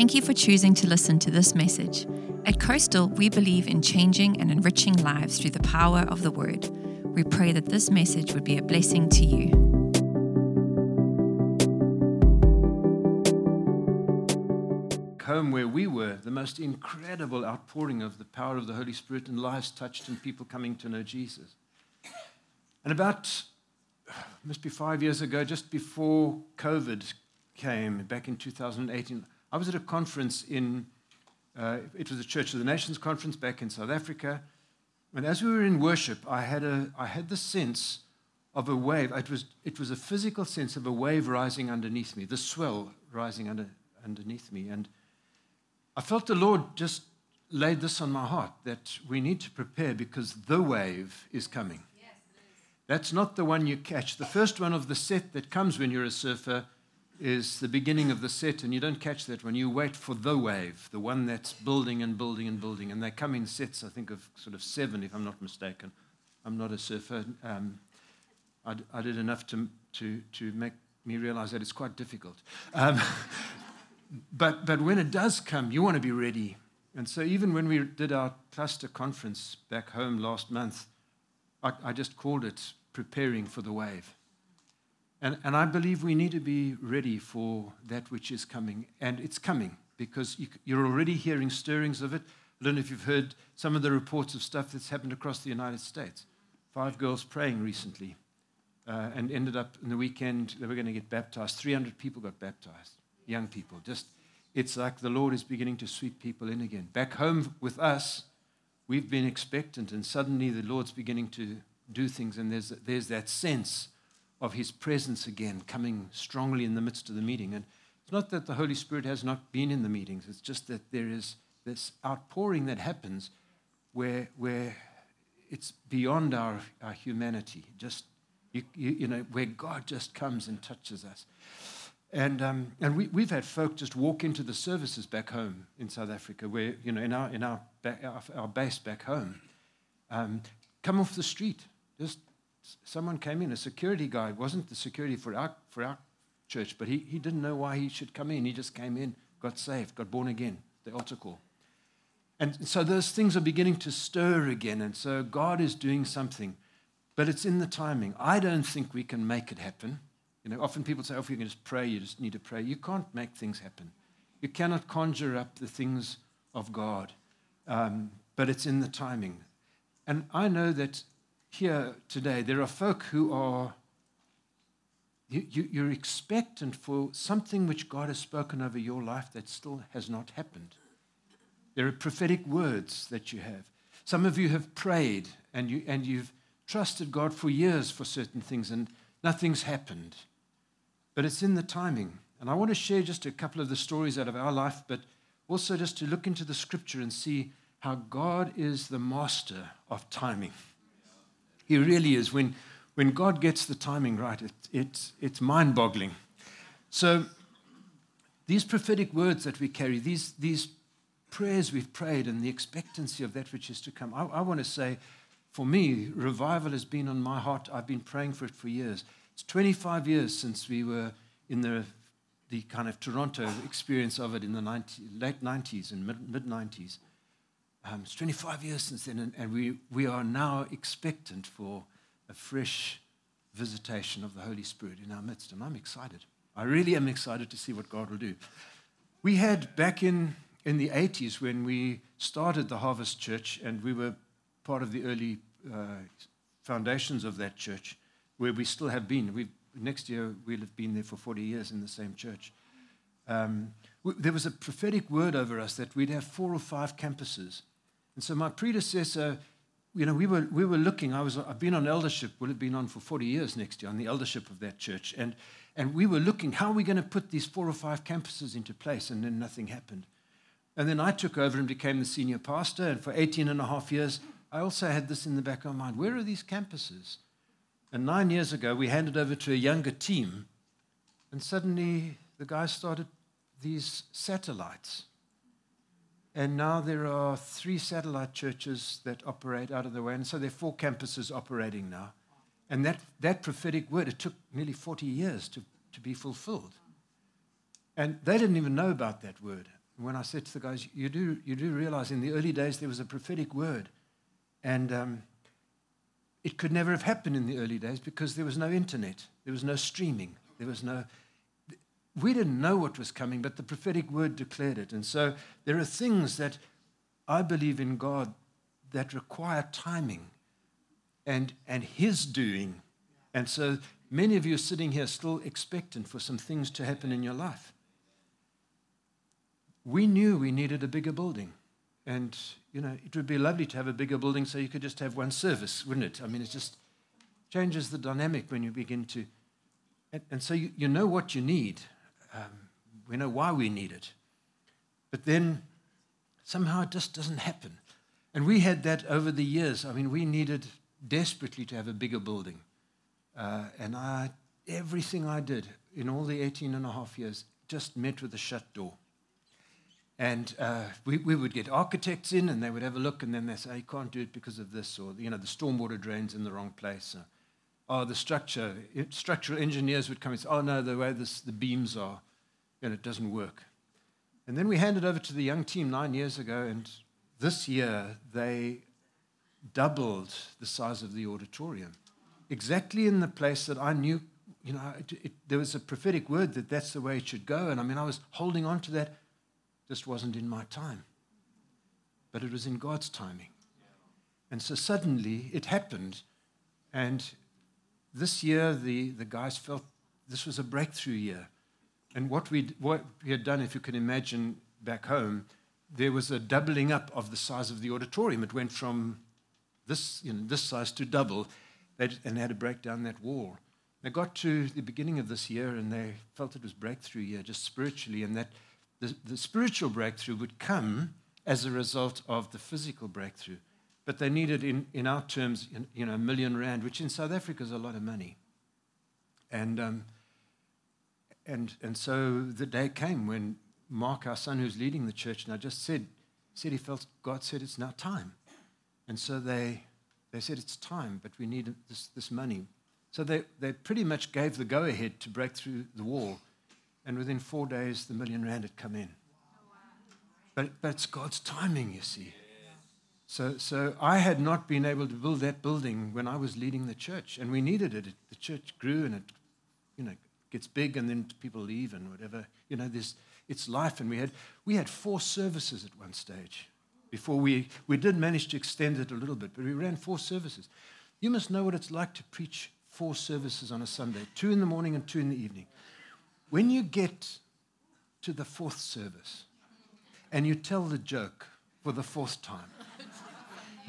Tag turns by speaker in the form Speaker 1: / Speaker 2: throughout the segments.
Speaker 1: Thank you for choosing to listen to this message. At Coastal, we believe in changing and enriching lives through the power of the Word. We pray that this message would be a blessing to you.
Speaker 2: home where we were, the most incredible outpouring of the power of the Holy Spirit and lives touched and people coming to know Jesus. And about, must be five years ago, just before COVID came, back in 2018, I was at a conference in, uh, it was a Church of the Nations conference back in South Africa. And as we were in worship, I had, a, I had the sense of a wave. It was, it was a physical sense of a wave rising underneath me, the swell rising under, underneath me. And I felt the Lord just laid this on my heart that we need to prepare because the wave is coming. Yes, That's not the one you catch. The first one of the set that comes when you're a surfer is the beginning of the set, and you don't catch that one. You wait for the wave, the one that's building and building and building. And they come in sets, I think, of sort of seven, if I'm not mistaken. I'm not a surfer. Um, I, I, did enough to, to, to make me realize that it's quite difficult. Um, but, but when it does come, you want to be ready. And so, even when we did our cluster conference back home last month, I, I just called it Preparing for the Wave. And, and I believe we need to be ready for that which is coming. And it's coming because you, you're already hearing stirrings of it. I don't know if you've heard some of the reports of stuff that's happened across the United States. Five girls praying recently uh, and ended up in the weekend, they were going to get baptized. 300 people got baptized young people. Just, it's like the Lord is beginning to sweep people in again. Back home with us, we've been expectant, and suddenly the Lord's beginning to do things, and there's, there's that sense of His presence again coming strongly in the midst of the meeting. And it's not that the Holy Spirit has not been in the meetings, it's just that there is this outpouring that happens where, where it's beyond our, our humanity, just, you, you, you know, where God just comes and touches us. And, um, and we, we've had folk just walk into the services back home in South Africa, where, you know, in our, in our, back, our, our, base back home, um, come off the street. Just someone came in, a security guy, wasn't the security for our, for our church, but he, he didn't know why he should come in. He just came in, got saved, got born again, the altar call. And so those things are beginning to stir again. And so God is doing something, but it's in the timing. I don't think we can make it happen. You know, often people say, oh, if you can just pray, you just need to pray. You can't make things happen. You cannot conjure up the things of God, um, but it's in the timing. And I know that here today, there are folk who are, you, you, you're expectant for something which God has spoken over your life that still has not happened. There are prophetic words that you have. Some of you have prayed and, you, and you've trusted God for years for certain things, and nothing's happened but it's in the timing. And I want to share just a couple of the stories out of our life, but also just to look into the scripture and see how God is the master of timing. He really is. When, when God gets the timing right, it, it, it's mind boggling. So, these prophetic words that we carry, these, these prayers we've prayed, and the expectancy of that which is to come, I, I want to say, for me, revival has been on my heart. I've been praying for it for years. It's 25 years since we were in the, the kind of Toronto experience of it in the 90, late 90s and mid 90s. Um, it's 25 years since then, and, and we, we are now expectant for a fresh visitation of the Holy Spirit in our midst, and I'm excited. I really am excited to see what God will do. We had back in, in the 80s when we started the Harvest Church, and we were part of the early uh, foundations of that church where we still have been. We've, next year, we'll have been there for 40 years in the same church. Um, there was a prophetic word over us that we'd have four or five campuses. And so my predecessor, you know, we were, we were looking, I was, I've been on eldership, will have been on for 40 years next year, on the eldership of that church. And, and we were looking, how are we going to put these four or five campuses into place? And then nothing happened. And then I took over and became the senior pastor. And for 18 and a half years, I also had this in the back of my mind. Where are these campuses? And nine years ago, we handed over to a younger team, and suddenly the guys started these satellites. And now there are three satellite churches that operate out of the way. And so there are four campuses operating now. And that, that prophetic word, it took nearly 40 years to, to be fulfilled. And they didn't even know about that word. when I said to the guys, you do, you do realize in the early days there was a prophetic word. And um, it could never have happened in the early days because there was no internet, there was no streaming, there was no. We didn't know what was coming, but the prophetic word declared it. And so there are things that I believe in God that require timing and, and His doing. And so many of you are sitting here still expectant for some things to happen in your life. We knew we needed a bigger building. And, you know, it would be lovely to have a bigger building so you could just have one service, wouldn't it? I mean, it just changes the dynamic when you begin to. And, and so you, you know what you need. Um, we know why we need it. But then somehow it just doesn't happen. And we had that over the years. I mean, we needed desperately to have a bigger building. Uh, and I, everything I did in all the 18 and a half years just met with a shut door. And uh, we, we would get architects in and they would have a look and then they say, you can't do it because of this, or, you know, the stormwater drain's in the wrong place. Or, oh, the structure, structural engineers would come and say, oh, no, the way this, the beams are, and it doesn't work. And then we handed over to the young team nine years ago, and this year they doubled the size of the auditorium, exactly in the place that I knew, you know, it, it, there was a prophetic word that that's the way it should go. And I mean, I was holding on to that just wasn't in my time. But it was in God's timing. And so suddenly it happened. And this year, the, the guys felt this was a breakthrough year. And what, we what we had done, if you can imagine back home, there was a doubling up of the size of the auditorium. It went from this, you know, this size to double, they, and they had to break down that wall. They got to the beginning of this year and they felt it was breakthrough year, just spiritually, and that the, the spiritual breakthrough would come as a result of the physical breakthrough. But they needed, in, in our terms, you know, a million rand, which in South Africa is a lot of money. And, um, and, and so the day came when Mark, our son who's leading the church, and I just said, said he felt God said it's now time. And so they, they said it's time, but we need this, this money. So they, they pretty much gave the go ahead to break through the wall. And within four days, the million rand had come in. But, but it's God's timing, you see. So, so I had not been able to build that building when I was leading the church, and we needed it. The church grew, and it, you know, gets big, and then people leave, and whatever. You know, there's, it's life, and we had we had four services at one stage. Before we we did manage to extend it a little bit, but we ran four services. You must know what it's like to preach four services on a Sunday, two in the morning and two in the evening. When you get to the fourth service and you tell the joke for the fourth time,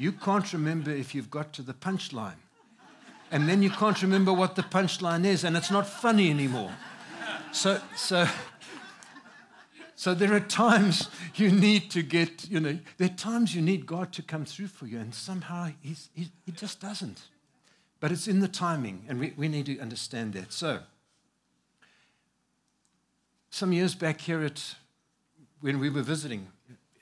Speaker 2: you can't remember if you've got to the punchline. And then you can't remember what the punchline is, and it's not funny anymore. So, so, so there are times you need to get, you know, there are times you need God to come through for you, and somehow he's, he, he just doesn't. But it's in the timing, and we, we need to understand that. So, some years back here at when we were visiting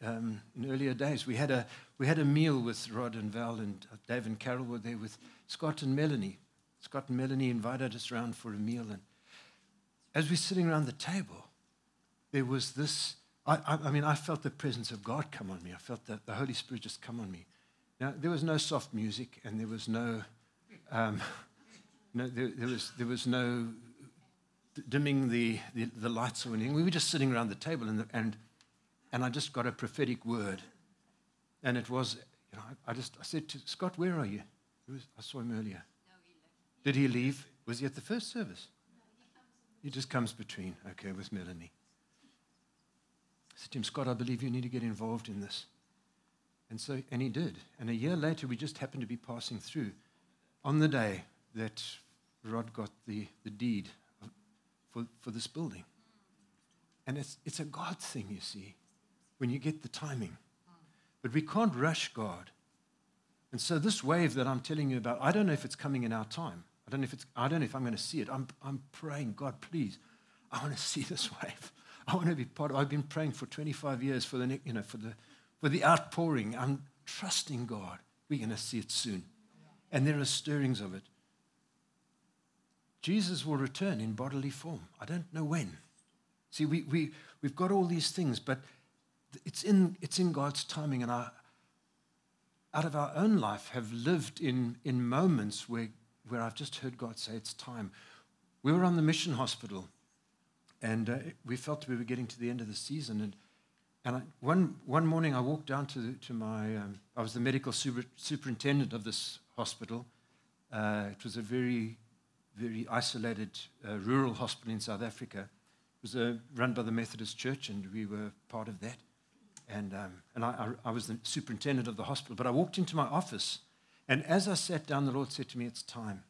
Speaker 2: um, in earlier days, we had a we had a meal with Rod and Val and Dave and Carol were there with Scott and Melanie. Scott and Melanie invited us around for a meal, and as we're sitting around the table, there was this. I, I, I mean, I felt the presence of God come on me. I felt that the Holy Spirit just come on me. Now there was no soft music, and there was no, um, no there, there was there was no dimming the, the, the, lights or anything. We were just sitting around the table, and, the, and, and I just got a prophetic word. And it was, you know, I, just I said to Scott, where are you? Was, I saw him earlier. Did he leave? Was he at the first service? He, he just comes between, okay, with Melanie. I said to him, Scott, I believe you need to get involved in this. And so, and he did. And a year later, we just happened to be passing through on the day that Rod got the, the deed for, for this building. And it's, it's a God thing, you see, when you get the timing. But we can't rush God. And so this wave that I'm telling you about, I don't know if it's coming in our time. I don't know if, it's, I don't know if I'm going to see it. I'm, I'm praying, God, please, I want to see this wave. I want to be part of I've been praying for 25 years for the, you know, for the, for the outpouring. I'm trusting God. We're going to see it soon. And there are stirrings of it. Jesus will return in bodily form. I don't know when. See, we, we, we've got all these things, but it's in, it's in God's timing. And I, out of our own life, have lived in, in moments where, where I've just heard God say, It's time. We were on the mission hospital, and uh, we felt we were getting to the end of the season. And, and I, one, one morning, I walked down to, the, to my, um, I was the medical super, superintendent of this hospital. Uh, it was a very, very isolated uh, rural hospital in South Africa. It was uh, run by the Methodist Church, and we were part of that. And, um, and I, I, was the superintendent of the hospital. But I walked into my office, and as I sat down, the Lord said to me, It's time.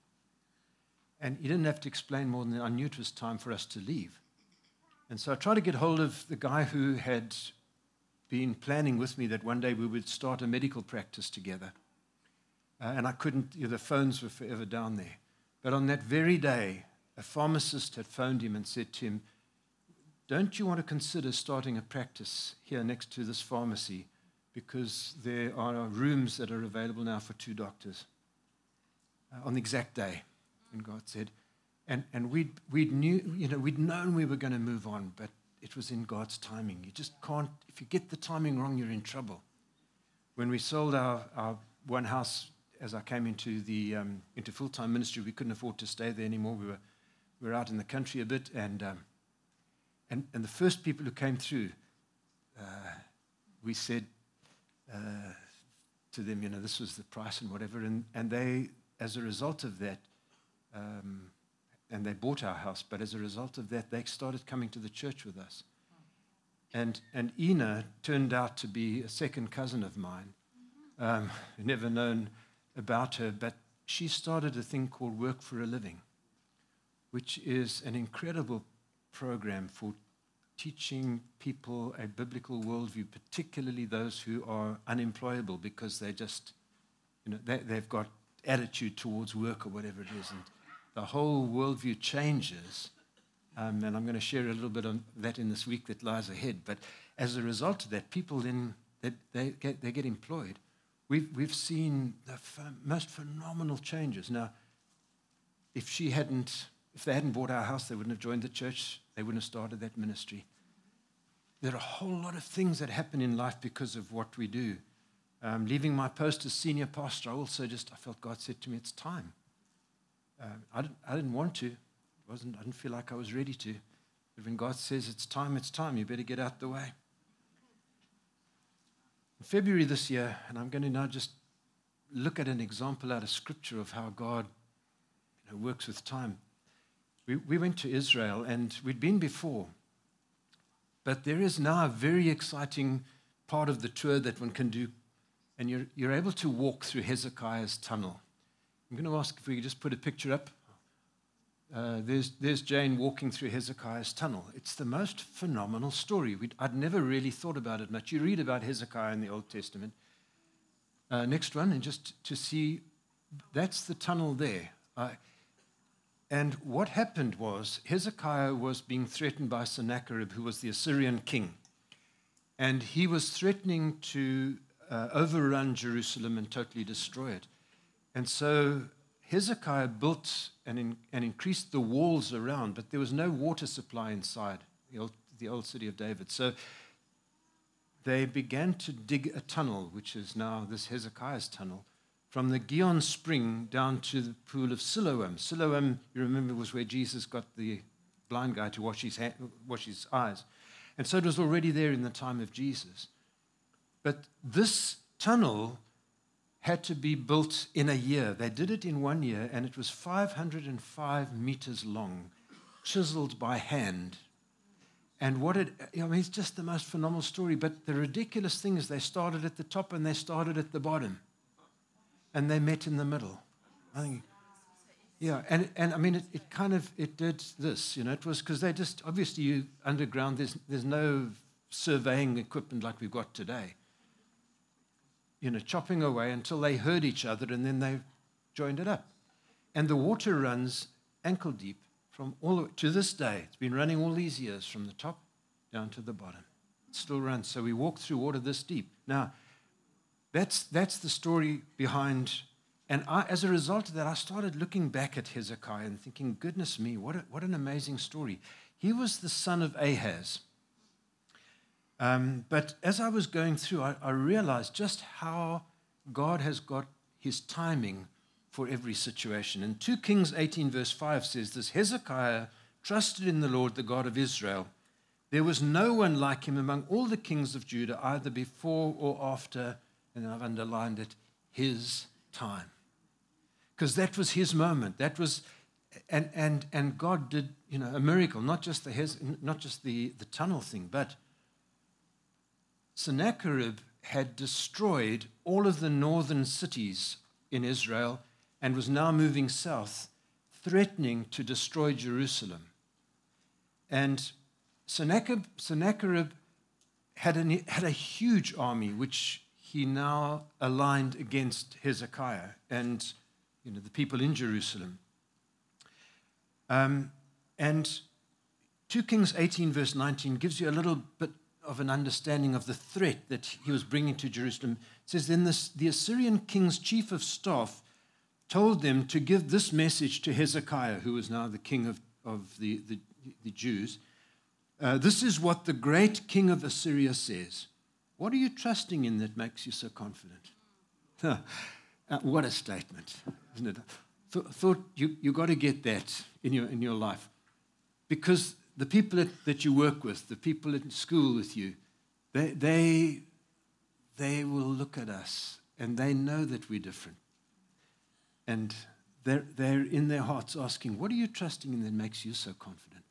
Speaker 2: And He didn't have to explain more than I knew it was time for us to leave. And so I tried to get hold of the guy who had been planning with me that one day we would start a medical practice together. Uh, and I couldn't, you know, the phones were forever down there. But on that very day, a pharmacist had phoned him and said to him, Don't you want to consider starting a practice here next to this pharmacy? Because there are rooms that are available now for two doctors uh, on the exact day. And God said, and, and we'd, we'd, knew, you know, we'd known we were going to move on, but it was in God's timing. You just can't, if you get the timing wrong, you're in trouble. When we sold our, our one house as I came into, the, um, into full time ministry, we couldn't afford to stay there anymore. We were, we were out in the country a bit, and, um, and, and the first people who came through, uh, we said uh, to them, you know, this was the price and whatever. And, and they, as a result of that, um, and they bought our house, but as a result of that, they started coming to the church with us. And, and Ina turned out to be a second cousin of mine. Um, never known about her, but she started a thing called Work for a Living, which is an incredible program for teaching people a biblical worldview, particularly those who are unemployable because they just, you know, they, they've got attitude towards work or whatever it is. And the whole worldview changes. Um, and I'm going to share a little bit on that in this week that lies ahead. But as a result of that, people then they, they, get, they get employed. We've, we've seen the most phenomenal changes. Now, if she hadn't, if they hadn't bought our house, they wouldn't have joined the church. They wouldn't have started that ministry. There are a whole lot of things that happen in life because of what we do. Um, leaving my post as senior pastor, I also just I felt God said to me, "It's time." Uh, I, didn't, I didn't want to. It wasn't, I didn't feel like I was ready to. But when God says it's time, it's time, you better get out the way. In February this year, and I'm going to now just look at an example out of Scripture of how God you know, works with time. We, we went to Israel, and we'd been before. But there is now a very exciting part of the tour that one can do, and you're, you're able to walk through Hezekiah's tunnel. I'm going to ask if we could just put a picture up. Uh, there's, there's Jane walking through Hezekiah's tunnel. It's the most phenomenal story. We'd, I'd never really thought about it much. You read about Hezekiah in the Old Testament. Uh, next one, and just to see that's the tunnel there. Uh, and what happened was Hezekiah was being threatened by Sennacherib, who was the Assyrian king. And he was threatening to uh, overrun Jerusalem and totally destroy it. And so Hezekiah built and, in, and increased the walls around, but there was no water supply inside the old, the old city of David. So they began to dig a tunnel, which is now this Hezekiah's tunnel, from the Gihon spring down to the pool of Siloam. Siloam, you remember, was where Jesus got the blind guy to wash his, hand, wash his eyes. And so it was already there in the time of Jesus. But this tunnel had to be built in a year. They did it in one year, and it was 505 meters long, chiseled by hand. And what it, I mean, it's just the most phenomenal story. But the ridiculous thing is, they started at the top and they started at the bottom, and they met in the middle. I think, yeah, and, and I mean, it, it kind of it did this, you know. It was because they just obviously you underground. There's there's no surveying equipment like we've got today you know, chopping away until they heard each other and then they joined it up. And the water runs ankle deep from all the to this day. It's been running all these years from the top down to the bottom. It still runs. So we walk through water this deep. Now, that's, that's the story behind. And I, as a result of that, I started looking back at Hezekiah and thinking, goodness me, what, a, what an amazing story. He was the son of Ahaz. Um, but as I was going through, I, I realized just how God has got his timing for every situation. And 2 Kings 18, verse 5 says this Hezekiah trusted in the Lord, the God of Israel. There was no one like him among all the kings of Judah, either before or after, and I've underlined it, his time. Because that was his moment. That was, and, and, and God did, you know, a miracle, not just the, his, not just the, the tunnel thing, but Sennacherib had destroyed all of the northern cities in Israel and was now moving south, threatening to destroy Jerusalem. And Sennacherib, Sennacherib had, an, had a huge army, which he now aligned against Hezekiah and you know, the people in Jerusalem. Um, and 2 Kings 18, verse 19, gives you a little bit of an understanding of the threat that he was bringing to Jerusalem. It says, Then this, the Assyrian king's chief of staff told them to give this message to Hezekiah, who was now the king of, of the, the, the Jews. Uh, this is what the great king of Assyria says. What are you trusting in that makes you so confident? uh, what a statement, isn't it? Th- thought you, you got to get that in your, in your life. Because the people that, that you work with, the people in school with you, they, they, they will look at us and they know that we're different. And they're, they're in their hearts asking, What are you trusting in that makes you so confident?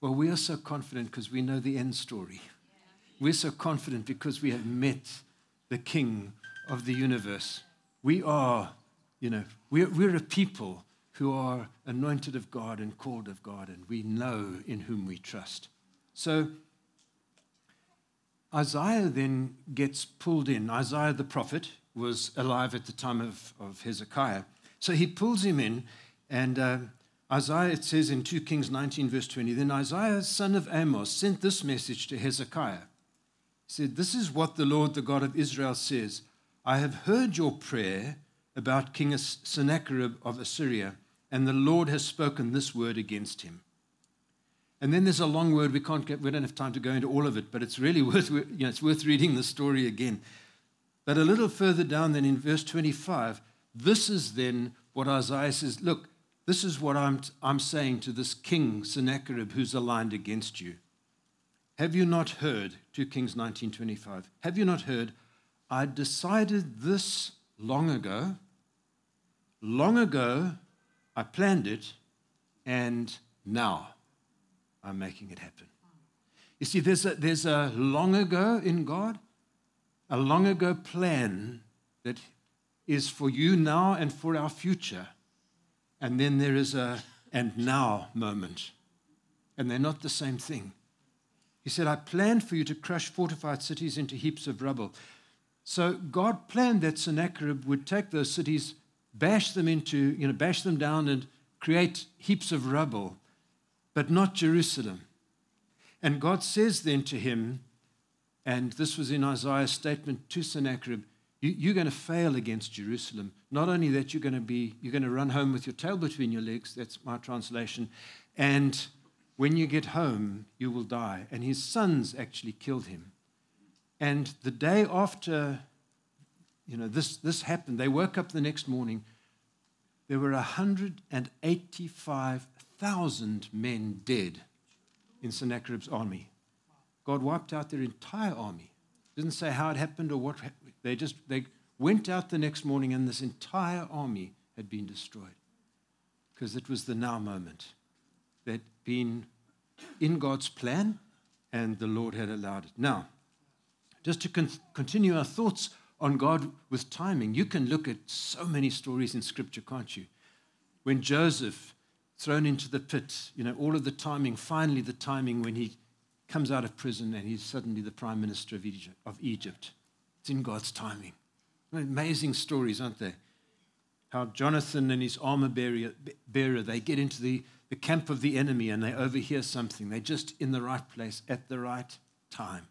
Speaker 2: Well, we are so confident because we know the end story. We're so confident because we have met the King of the universe. We are, you know, we're, we're a people who are anointed of God and called of God, and we know in whom we trust. So Isaiah then gets pulled in. Isaiah the prophet was alive at the time of, of Hezekiah. So he pulls him in, and uh, Isaiah, it says in 2 Kings 19, verse 20, then Isaiah, son of Amos, sent this message to Hezekiah. Said, This is what the Lord, the God of Israel, says I have heard your prayer about King Sennacherib of Assyria and the Lord has spoken this word against him. And then there's a long word. We can't get, we don't have time to go into all of it, but it's really worth, you know, it's worth reading the story again. But a little further down, then in verse 25, this is then what Isaiah says Look, this is what I'm, I'm saying to this king, Sennacherib, who's aligned against you. Have you not heard, 2 Kings 19:25, have you not heard, I decided this long ago, long ago I planned it, and now I'm making it happen. You see, there's a, there's a long ago in God, a long ago plan that is for you now and for our future. And then there is a and now moment. And they're not the same thing. He said, I planned for you to crush fortified cities into heaps of rubble. So God planned that Sennacherib would take those cities bash them into, you know, bash them down and create heaps of rubble, but not Jerusalem. And God says then to him, and this was in Isaiah's statement to Sennacherib, you, are going to fail against Jerusalem. Not only that, you're going to be, you're going to run home with your tail between your legs. That's my translation. And when you get home, you will die. And his sons actually killed him. And the day after you know, this, this happened. They woke up the next morning. There were 185,000 men dead in Sennacherib's army. God wiped out their entire army. Didn't say how it happened or what. They just they went out the next morning and this entire army had been destroyed because it was the now moment. They'd been in God's plan and the Lord had allowed it. Now, just to con- continue our thoughts on God with timing. You can look at so many stories in Scripture, can't you? When Joseph thrown into the pit, you know, all of the timing, finally the timing when he comes out of prison and he's suddenly the prime minister of Egypt. Of Egypt. It's in God's timing. Amazing stories, aren't they? How Jonathan and his armor bearer, bearer they get into the, the camp of the enemy and they overhear something. They're just in the right place at the right time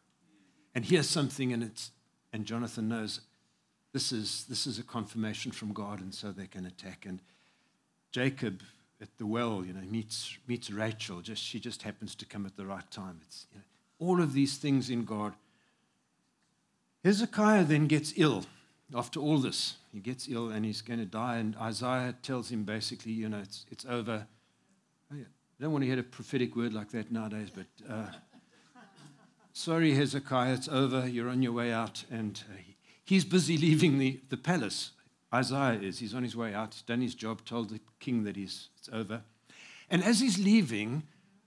Speaker 2: and hear something and it's and Jonathan knows this is, this is a confirmation from God, and so they can attack. And Jacob at the well, you know, meets, meets Rachel. Just, she just happens to come at the right time. It's, you know, all of these things in God Hezekiah then gets ill after all this. He gets ill and he's going to die, and Isaiah tells him basically, you know, it's, it's over. I don't want to hear a prophetic word like that nowadays, but uh, sorry, Hezekiah, it's over. You're on your way out. And uh, he's busy leaving the, the palace. Isaiah is. He's on his way out. He's done his job, told the king that he's, it's over. And as he's leaving,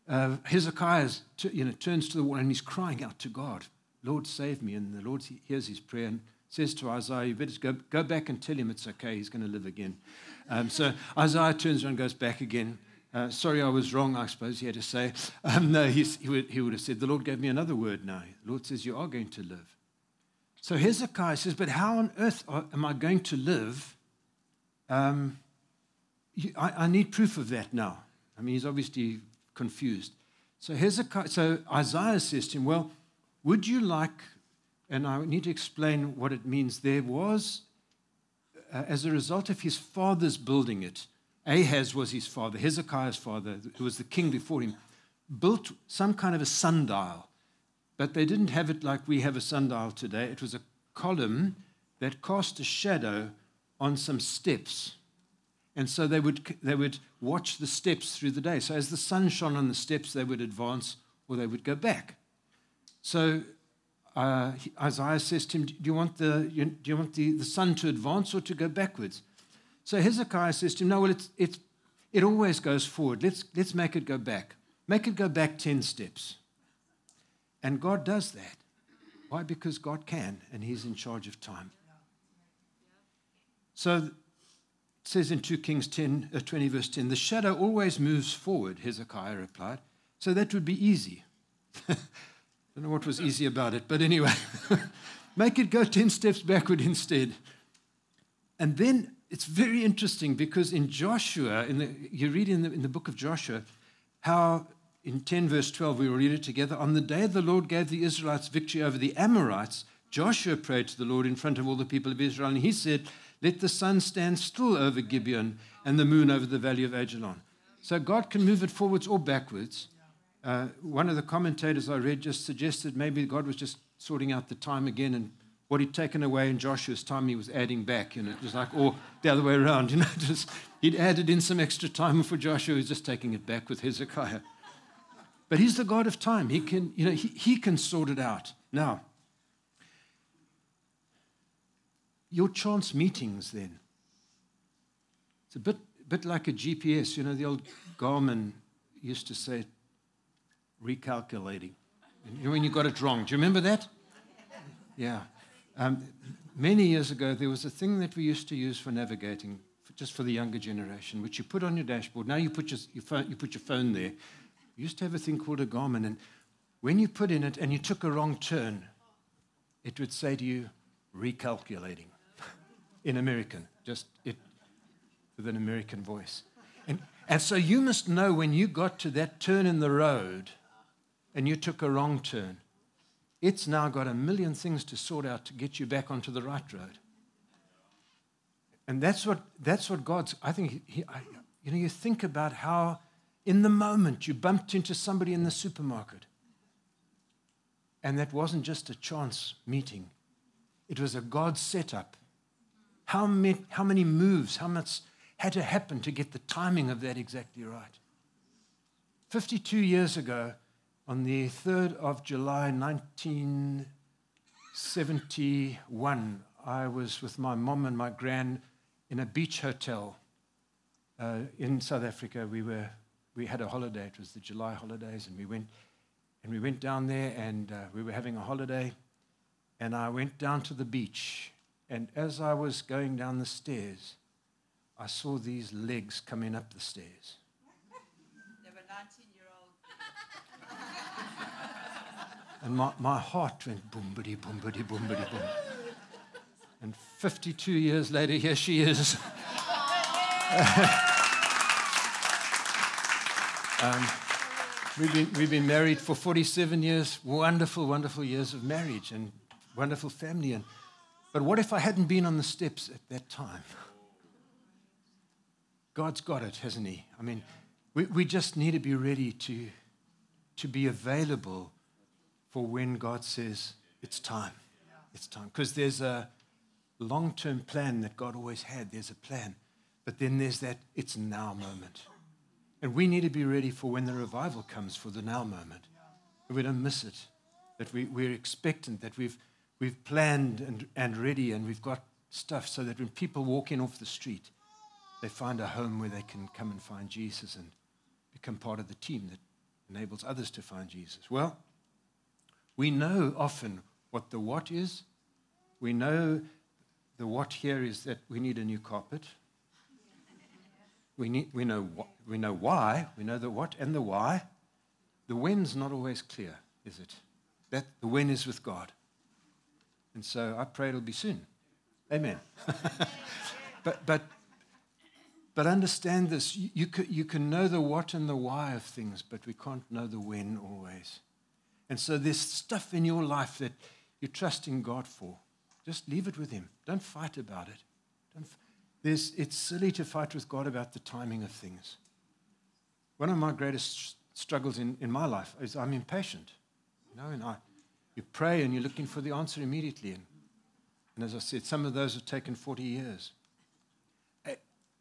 Speaker 2: uh, Hezekiah t- you know, turns to the wall and he's crying out to God, Lord, save me. And the Lord hears his prayer and says to Isaiah, You better go, go back and tell him it's okay. He's going to live again. Um, so Isaiah turns around and goes back again. Uh, sorry, I was wrong, I suppose he had to say. Um, no, he would, he would have said, The Lord gave me another word now. The Lord says, You are going to live. So Hezekiah says, But how on earth am I going to live? Um, I, I, need proof of that now. I mean, he's obviously confused. So Hezekiah, so Isaiah says to him, Well, would you like, and I need to explain what it means. There was, uh, as a result of his father's building it, Ahaz was his father, Hezekiah's father, who was the king before him, built some kind of a sundial. But they didn't have it like we have a sundial today. It was a column that cast a shadow on some steps. And so they would, they would watch the steps through the day. So as the sun shone on the steps, they would advance or they would go back. So uh, Isaiah says to him, Do you want, the, do you want the, the sun to advance or to go backwards? So Hezekiah says to him, No, well, it's, it's, it always goes forward. Let's, let's make it go back. Make it go back 10 steps. And God does that. Why? Because God can, and He's in charge of time. So it says in 2 Kings 10, uh, 20, verse 10, the shadow always moves forward, Hezekiah replied. So that would be easy. I don't know what was easy about it, but anyway, make it go 10 steps backward instead. And then it's very interesting because in Joshua, in the, you read in the, in the book of Joshua, how in 10 verse 12, we will read it together. On the day the Lord gave the Israelites victory over the Amorites, Joshua prayed to the Lord in front of all the people of Israel, and he said, Let the sun stand still over Gibeon and the moon over the valley of Ajalon. So God can move it forwards or backwards. Uh, one of the commentators I read just suggested maybe God was just sorting out the time again and what he'd taken away in Joshua's time, he was adding back. You know, it was like, or the other way around. You know, just, he'd added in some extra time for Joshua. He's just taking it back with Hezekiah. But he's the God of time. He can, you know, he, he can sort it out. Now, your chance meetings then. It's a bit, bit like a GPS. You know, the old Garmin used to say, recalculating. You know, when you got it wrong. Do you remember that? Yeah. Um, many years ago, there was a thing that we used to use for navigating, for, just for the younger generation, which you put on your dashboard. Now you put your, your, phone, you put your phone there. You used to have a thing called a Garmin, and when you put in it and you took a wrong turn, it would say to you, recalculating in American, just it with an American voice. And, and so you must know when you got to that turn in the road and you took a wrong turn, it's now got a million things to sort out to get you back onto the right road. And that's what, that's what God's, I think, he, I, you know, you think about how in the moment you bumped into somebody in the supermarket. And that wasn't just a chance meeting, it was a God setup. How many, how many moves, how much had to happen to get the timing of that exactly right? 52 years ago, on the 3rd of July 1971, I was with my mom and my gran in a beach hotel uh, in South Africa. We, were, we had a holiday, it was the July holidays, and we went, and we went down there and uh, we were having a holiday. And I went down to the beach, and as I was going down the stairs, I saw these legs coming up the stairs. And my, my heart went boom, bitty, boom, bitty, boom, bitty, boom. And 52 years later, here she is. um, we've, been, we've been married for 47 years, wonderful, wonderful years of marriage and wonderful family. And, but what if I hadn't been on the steps at that time? God's got it, hasn't He? I mean, we, we just need to be ready to, to be available for when God says it's time. It's time. Because there's a long term plan that God always had. There's a plan. But then there's that it's now moment. And we need to be ready for when the revival comes for the now moment. That we don't miss it. That we, we're expectant, that we've, we've planned and, and ready, and we've got stuff so that when people walk in off the street, they find a home where they can come and find Jesus and become part of the team that enables others to find Jesus. Well, we know often what the what is. We know the what here is that we need a new carpet. We, need, we, know, we know why. We know the what and the why. The when's not always clear, is it? That the when is with God. And so I pray it'll be soon. Amen. but, but, but understand this. You, you, can, you can know the what and the why of things, but we can't know the when always. And so there's stuff in your life that you're trusting God for. Just leave it with Him. Don't fight about it. There's, it's silly to fight with God about the timing of things. One of my greatest struggles in, in my life is I'm impatient. You know, and I, you pray and you're looking for the answer immediately. And, and as I said, some of those have taken 40 years.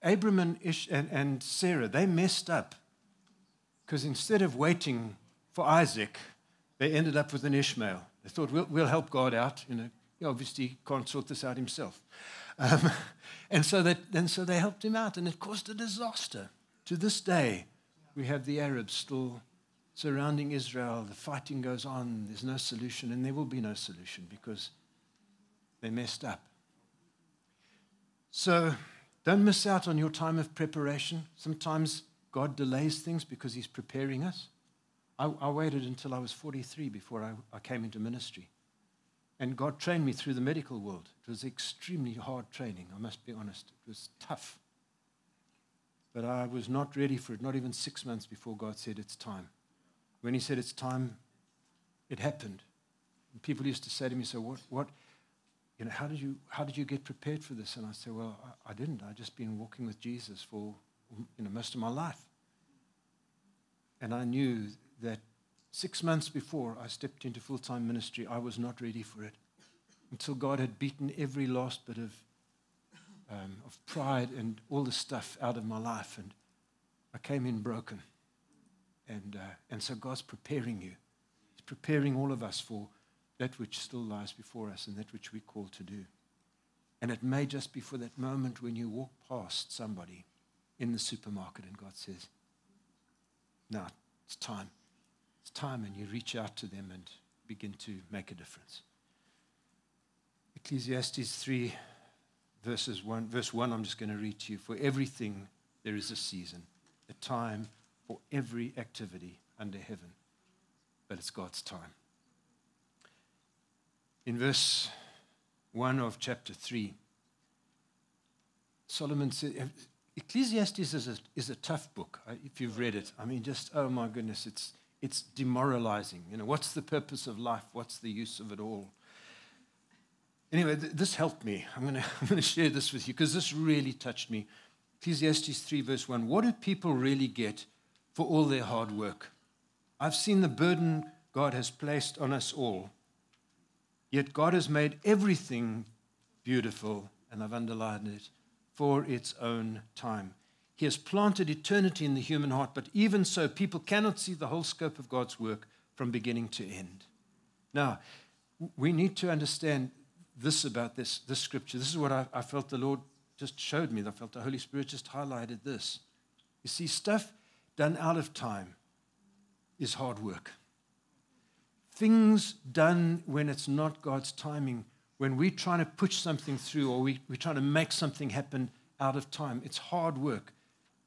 Speaker 2: Abram and, Ish, and, and Sarah, they messed up because instead of waiting for Isaac, they ended up with an Ishmael. They thought, we'll, we'll help God out. You know, he obviously can't sort this out himself. Um, and, so that, and so they helped him out, and it caused a disaster. To this day, we have the Arabs still surrounding Israel. The fighting goes on. There's no solution, and there will be no solution because they messed up. So don't miss out on your time of preparation. Sometimes God delays things because He's preparing us. I, I waited until I was 43 before I, I came into ministry. And God trained me through the medical world. It was extremely hard training, I must be honest. It was tough. But I was not ready for it, not even six months before God said, It's time. When He said it's time, it happened. And people used to say to me, So, what, what, you know, how did you, how did you get prepared for this? And I said, Well, I, I didn't. i just been walking with Jesus for, you know, most of my life. And I knew that Six months before I stepped into full time ministry, I was not ready for it until God had beaten every last bit of, um, of pride and all the stuff out of my life. And I came in broken. And, uh, and so God's preparing you. He's preparing all of us for that which still lies before us and that which we call to do. And it may just be for that moment when you walk past somebody in the supermarket and God says, Now it's time it's time and you reach out to them and begin to make a difference. Ecclesiastes 3, verses 1, verse 1, I'm just going to read to you. For everything there is a season, a time for every activity under heaven, but it's God's time. In verse 1 of chapter 3, Solomon said, Ecclesiastes is a, is a tough book, if you've read it. I mean, just, oh my goodness, it's, it's demoralizing. You know, what's the purpose of life? What's the use of it all? Anyway, th- this helped me. I'm going to share this with you because this really touched me. Ecclesiastes 3, verse 1. What do people really get for all their hard work? I've seen the burden God has placed on us all. Yet God has made everything beautiful, and I've underlined it, for its own time. He has planted eternity in the human heart, but even so, people cannot see the whole scope of God's work from beginning to end. Now, we need to understand this about this, this scripture. This is what I, I felt the Lord just showed me. I felt the Holy Spirit just highlighted this. You see, stuff done out of time is hard work. Things done when it's not God's timing, when we're trying to push something through or we, we're trying to make something happen out of time, it's hard work.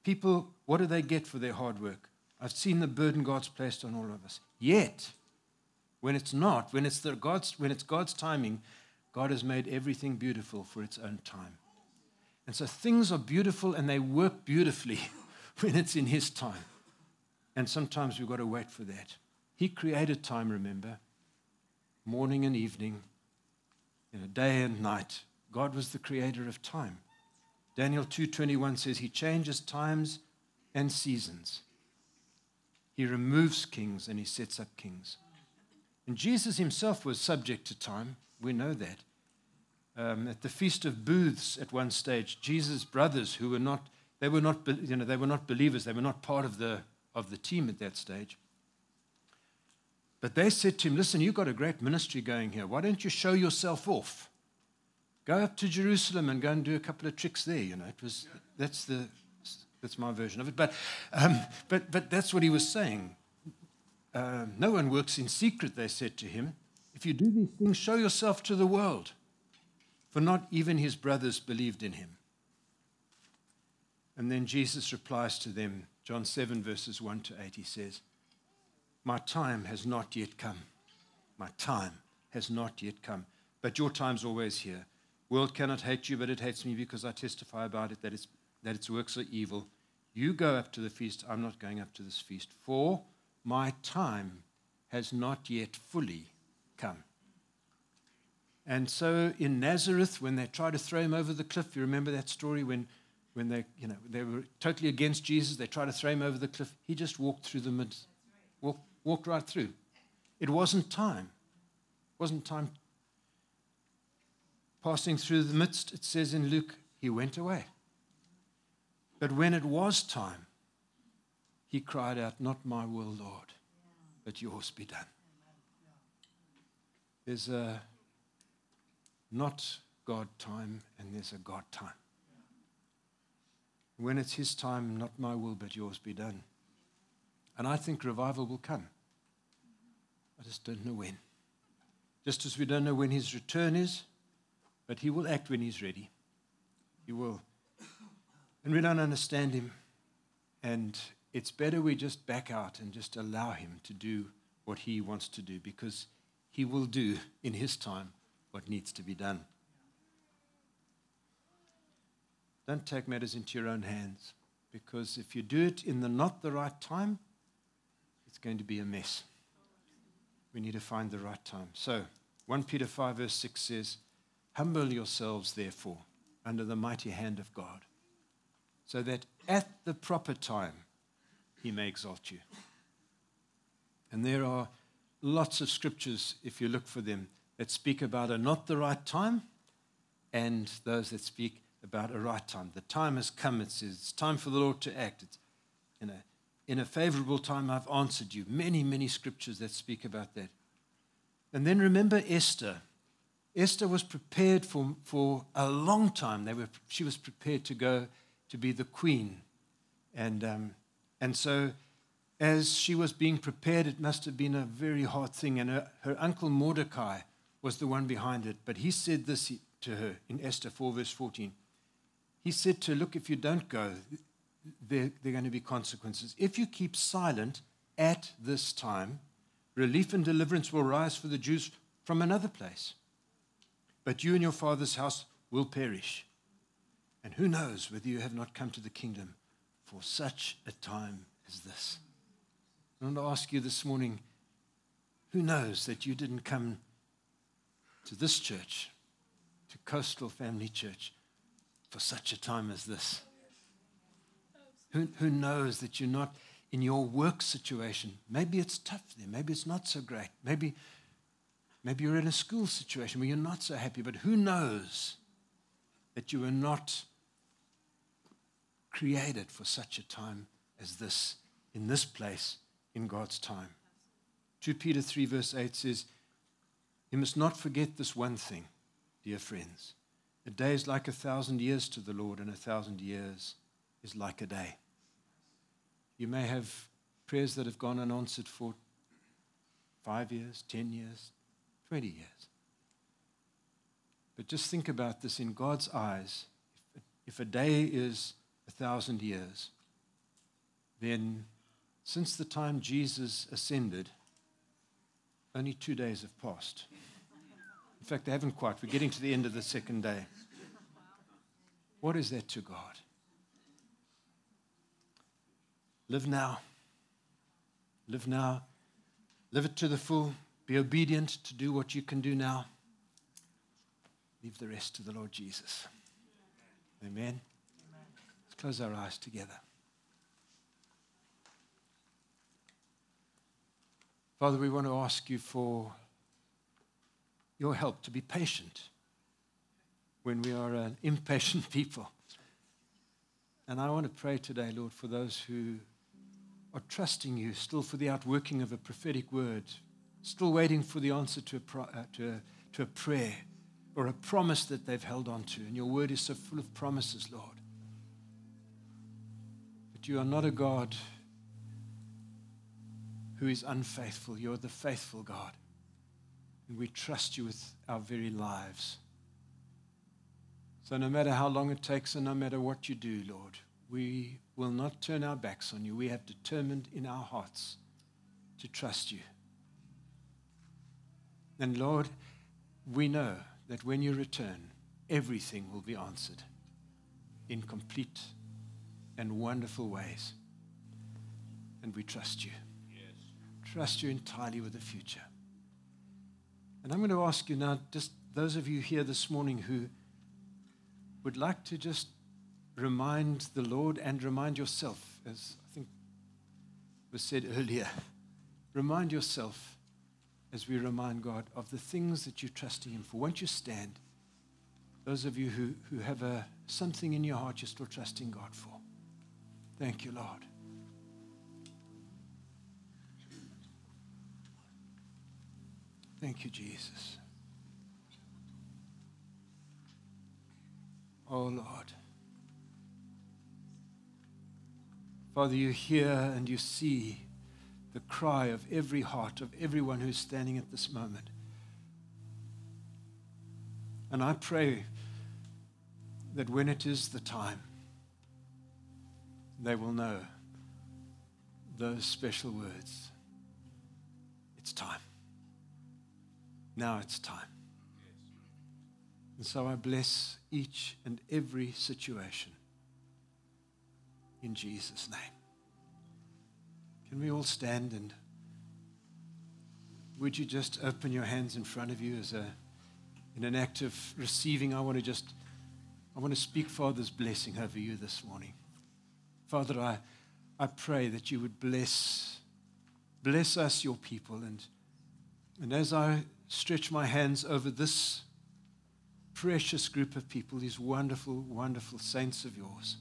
Speaker 2: People, what do they get for their hard work? I've seen the burden God's placed on all of us. Yet, when it's not, when it's, the God's, when it's God's timing, God has made everything beautiful for its own time. And so things are beautiful and they work beautifully when it's in His time. And sometimes we've got to wait for that. He created time, remember, morning and evening, you know, day and night. God was the creator of time. Daniel 2:21 says he changes times and seasons. He removes kings and he sets up kings. And Jesus himself was subject to time. We know that. Um, at the Feast of Booths at one stage, Jesus' brothers, who were not, they were not, you know, they were not believers, they were not part of the, of the team at that stage. But they said to him, Listen, you've got a great ministry going here. Why don't you show yourself off? Go up to Jerusalem and go and do a couple of tricks there. You know, it was, that's, the, that's my version of it. But, um, but, but that's what he was saying. Uh, no one works in secret, they said to him. If you do these things, show yourself to the world. For not even his brothers believed in him. And then Jesus replies to them, John 7, verses 1 to 8, he says, My time has not yet come. My time has not yet come. But your time's always here. World cannot hate you, but it hates me because I testify about it that its, that its works are evil. You go up to the feast. I'm not going up to this feast, for my time has not yet fully come. And so in Nazareth, when they tried to throw him over the cliff, you remember that story when, when they, you know, they were totally against Jesus, they tried to throw him over the cliff. He just walked through the midst, walked, walked right through. It wasn't time. It wasn't time. Passing through the midst, it says in Luke, he went away. But when it was time, he cried out, Not my will, Lord, but yours be done. There's a not God time and there's a God time. When it's His time, not my will, but yours be done. And I think revival will come. I just don't know when. Just as we don't know when His return is, but He will act when He's ready. He will. And we don't understand Him. And it's better we just back out and just allow Him to do what He wants to do because He will do in His time what needs to be done. Don't take matters into your own hands because if you do it in the not the right time, it's going to be a mess. We need to find the right time. So, 1 Peter 5, verse 6 says, Humble yourselves, therefore, under the mighty hand of God, so that at the proper time he may exalt you. And there are lots of scriptures, if you look for them, that speak about a not the right time and those that speak about a right time. The time has come, it says. It's time for the Lord to act. It's, you know, in a favorable time, I've answered you. Many, many scriptures that speak about that. And then remember Esther. Esther was prepared for, for a long time. They were, she was prepared to go to be the queen. And, um, and so, as she was being prepared, it must have been a very hard thing. And her, her uncle Mordecai was the one behind it. But he said this to her in Esther 4, verse 14. He said to her, Look, if you don't go, there, there are going to be consequences. If you keep silent at this time, relief and deliverance will rise for the Jews from another place. But you and your father's house will perish. And who knows whether you have not come to the kingdom for such a time as this? I want to ask you this morning who knows that you didn't come to this church, to Coastal Family Church, for such a time as this? Who, who knows that you're not in your work situation? Maybe it's tough there. Maybe it's not so great. Maybe, maybe you're in a school situation where you're not so happy. But who knows that you were not created for such a time as this, in this place, in God's time? 2 Peter 3, verse 8 says, you must not forget this one thing, dear friends. A day is like a thousand years to the Lord, and a thousand years is like a day. You may have prayers that have gone unanswered for five years, ten years, 20 years. But just think about this in God's eyes. If a day is a thousand years, then since the time Jesus ascended, only two days have passed. In fact, they haven't quite. We're getting to the end of the second day. What is that to God? Live now. Live now. Live it to the full. Be obedient to do what you can do now. Leave the rest to the Lord Jesus. Amen. Let's close our eyes together. Father, we want to ask you for your help to be patient when we are an impatient people. And I want to pray today, Lord, for those who are trusting you still for the outworking of a prophetic word, still waiting for the answer to a, pro- uh, to, a, to a prayer or a promise that they've held on to. And your word is so full of promises, Lord. But you are not a God who is unfaithful. You're the faithful God. And we trust you with our very lives. So, no matter how long it takes and no matter what you do, Lord, we will not turn our backs on you. We have determined in our hearts to trust you. And, Lord, we know that when you return, everything will be answered in complete and wonderful ways. And we trust you. Yes. Trust you entirely with the future. And I'm going to ask you now, just those of you here this morning who would like to just remind the Lord and remind yourself, as I think was said earlier, remind yourself as we remind God of the things that you're trusting Him for. Won't you stand? Those of you who, who have a, something in your heart you're still trusting God for. Thank you, Lord. Thank you, Jesus. Oh, Lord. Father, you hear and you see the cry of every heart, of everyone who's standing at this moment. And I pray that when it is the time, they will know those special words. It's time. Now it's time. And so I bless each and every situation in Jesus' name. Can we all stand and would you just open your hands in front of you as a in an act of receiving? I want to just I want to speak Father's blessing over you this morning. Father, I I pray that you would bless bless us, your people, and and as I stretch my hands over this precious group of people, these wonderful, wonderful saints of yours.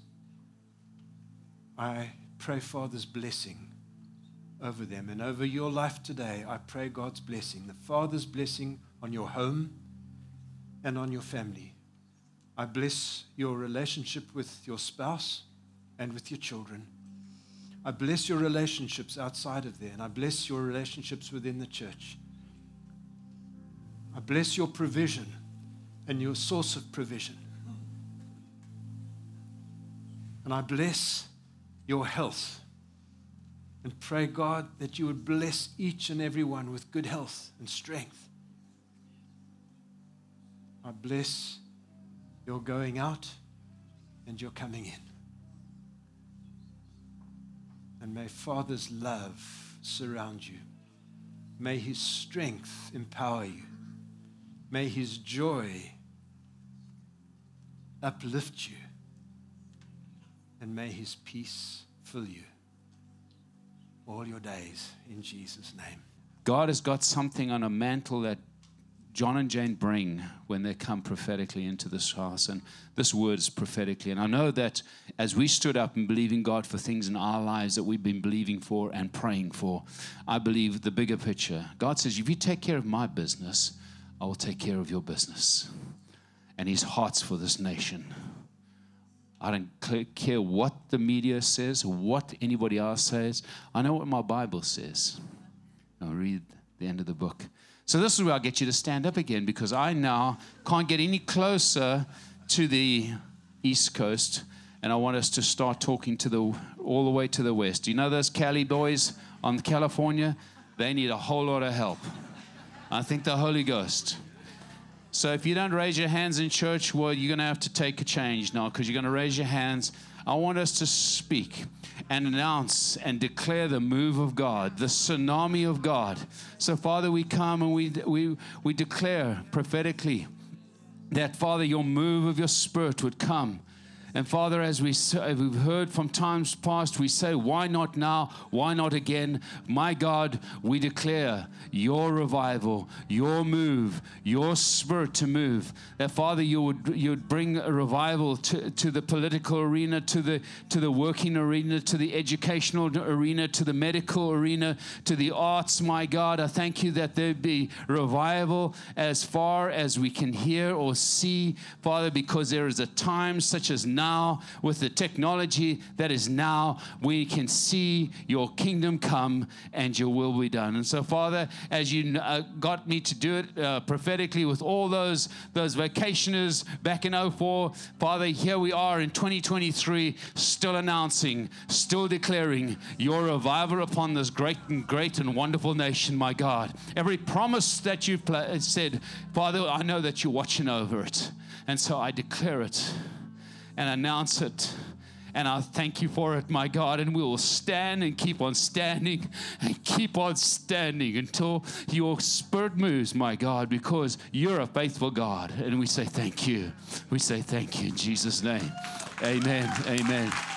Speaker 2: I pray Father's blessing over them and over your life today. I pray God's blessing, the Father's blessing on your home and on your family. I bless your relationship with your spouse and with your children. I bless your relationships outside of there, and I bless your relationships within the church. I bless your provision and your source of provision. And I bless your health and pray, God, that you would bless each and every one with good health and strength. I bless your going out and your coming in. And may Father's love surround you. May his strength empower you. May his joy uplift you. And may his peace fill you all your days in Jesus' name.
Speaker 3: God has got something on a mantle that John and Jane bring when they come prophetically into this house. And this word is prophetically. And I know that as we stood up and believing God for things in our lives that we've been believing for and praying for, I believe the bigger picture. God says, if you take care of my business, I will take care of your business and his heart's for this nation. I don't care what the media says, what anybody else says. I know what my Bible says. I'll read the end of the book. So, this is where I get you to stand up again because I now can't get any closer to the East Coast, and I want us to start talking to the all the way to the west. You know those Cali boys on California? They need a whole lot of help. I think the Holy Ghost. So if you don't raise your hands in church, well, you're going to have to take a change now because you're going to raise your hands. I want us to speak and announce and declare the move of God, the tsunami of God. So, Father, we come and we, we, we declare prophetically that, Father, your move of your spirit would come And Father, as we, we've heard from times past, we say, Why not now? Why not again? My God, we declare your revival, your move, your spirit to move. That, Father, you would, you would bring a revival to, to the political arena, to the, to the working arena, to the educational arena, to the medical arena, to the arts, my God. I thank you that there be revival as far as we can hear or see, Father, because there is a time such as now with the technology that is now, we can see your kingdom come and your will be done. And so, Father, as you uh, got me to do it uh, prophetically with all those, those vacationers back in 04, Father, here we are in 2023, still announcing, still declaring your revival upon this great and great and wonderful nation, my God. Every promise that you've said, Father, I know that you're watching over it. And so I declare it and announce it. And I thank you for it, my God. And we will stand and keep on standing and keep on standing until your spirit moves, my God, because you're a faithful God. And we say thank you. We say thank you in Jesus' name. Amen. Amen.